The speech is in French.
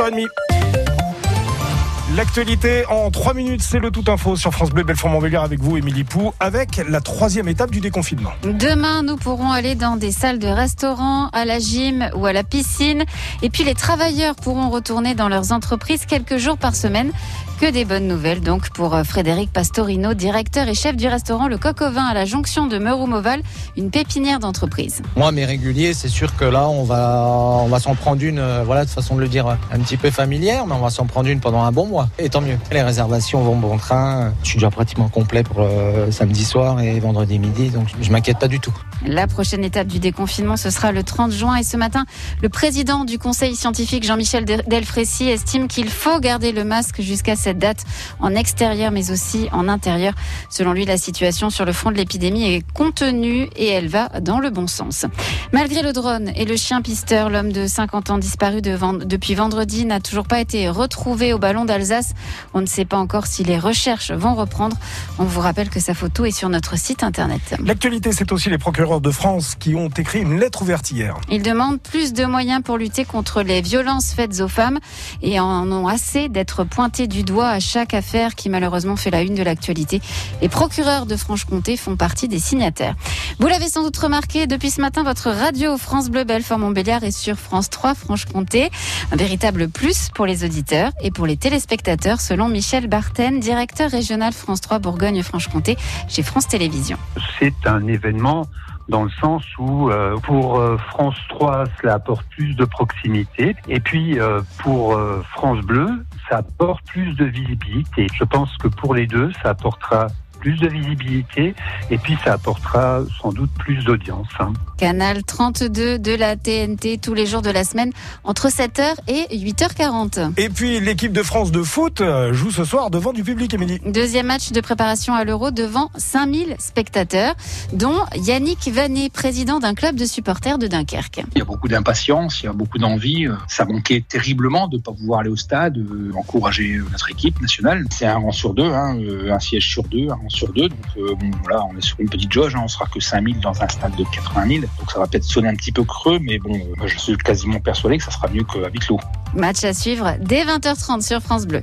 8h30. L'actualité en 3 minutes, c'est le tout info sur France Bleu Belfort-Montbéliard avec vous, Émilie Pou, avec la troisième étape du déconfinement. Demain, nous pourrons aller dans des salles de restaurant, à la gym ou à la piscine. Et puis les travailleurs pourront retourner dans leurs entreprises quelques jours par semaine. Que des bonnes nouvelles donc pour euh, Frédéric Pastorino, directeur et chef du restaurant Le Coq au Vin à la jonction de Meuroumoval, une pépinière d'entreprise. Moi, mes réguliers, c'est sûr que là, on va, on va s'en prendre une, euh, voilà, de façon de le dire, un petit peu familière, mais on va s'en prendre une pendant un bon mois. Et tant mieux. Les réservations vont bon train. Je suis déjà pratiquement complet pour euh, samedi soir et vendredi midi, donc je m'inquiète pas du tout. La prochaine étape du déconfinement, ce sera le 30 juin. Et ce matin, le président du conseil scientifique, Jean-Michel Delfrécy, estime qu'il faut garder le masque jusqu'à cette date en extérieur, mais aussi en intérieur. Selon lui, la situation sur le front de l'épidémie est contenue et elle va dans le bon sens. Malgré le drone et le chien pisteur, l'homme de 50 ans disparu depuis vendredi n'a toujours pas été retrouvé au ballon d'Alsace. On ne sait pas encore si les recherches vont reprendre. On vous rappelle que sa photo est sur notre site internet. L'actualité, c'est aussi les procureurs de France qui ont écrit une lettre ouverte hier. Ils demandent plus de moyens pour lutter contre les violences faites aux femmes et en ont assez d'être pointés du doigt à chaque affaire qui malheureusement fait la une de l'actualité. Les procureurs de Franche-Comté font partie des signataires. Vous l'avez sans doute remarqué, depuis ce matin, votre radio France Bleu Belfort-Montbéliard est sur France 3 Franche-Comté. Un véritable plus pour les auditeurs et pour les téléspectateurs, selon Michel Barten, directeur régional France 3 Bourgogne-Franche-Comté chez France Télévisions. C'est un événement dans le sens où euh, pour euh, France 3, cela apporte plus de proximité, et puis euh, pour France Bleu, ça apporte plus de visibilité. Je pense que pour les deux, ça apportera plus de visibilité et puis ça apportera sans doute plus d'audience. Hein. Canal 32 de la TNT tous les jours de la semaine entre 7h et 8h40. Et puis l'équipe de France de foot euh, joue ce soir devant du public, Émilie. Deuxième match de préparation à l'Euro devant 5000 spectateurs, dont Yannick Vanet, président d'un club de supporters de Dunkerque. Il y a beaucoup d'impatience, il y a beaucoup d'envie. Ça manquait terriblement de ne pas pouvoir aller au stade, euh, encourager notre équipe nationale. C'est un rang sur deux, hein, euh, un siège sur deux, un rang sur deux. Donc bon, voilà, on est sur une petite jauge, hein, on sera que 5000 dans un stade de 80 000. Donc ça va peut-être sonner un petit peu creux, mais bon, euh, je suis quasiment persuadé que ça sera mieux qu'à huis clos. Match à suivre dès 20h30 sur France Bleu.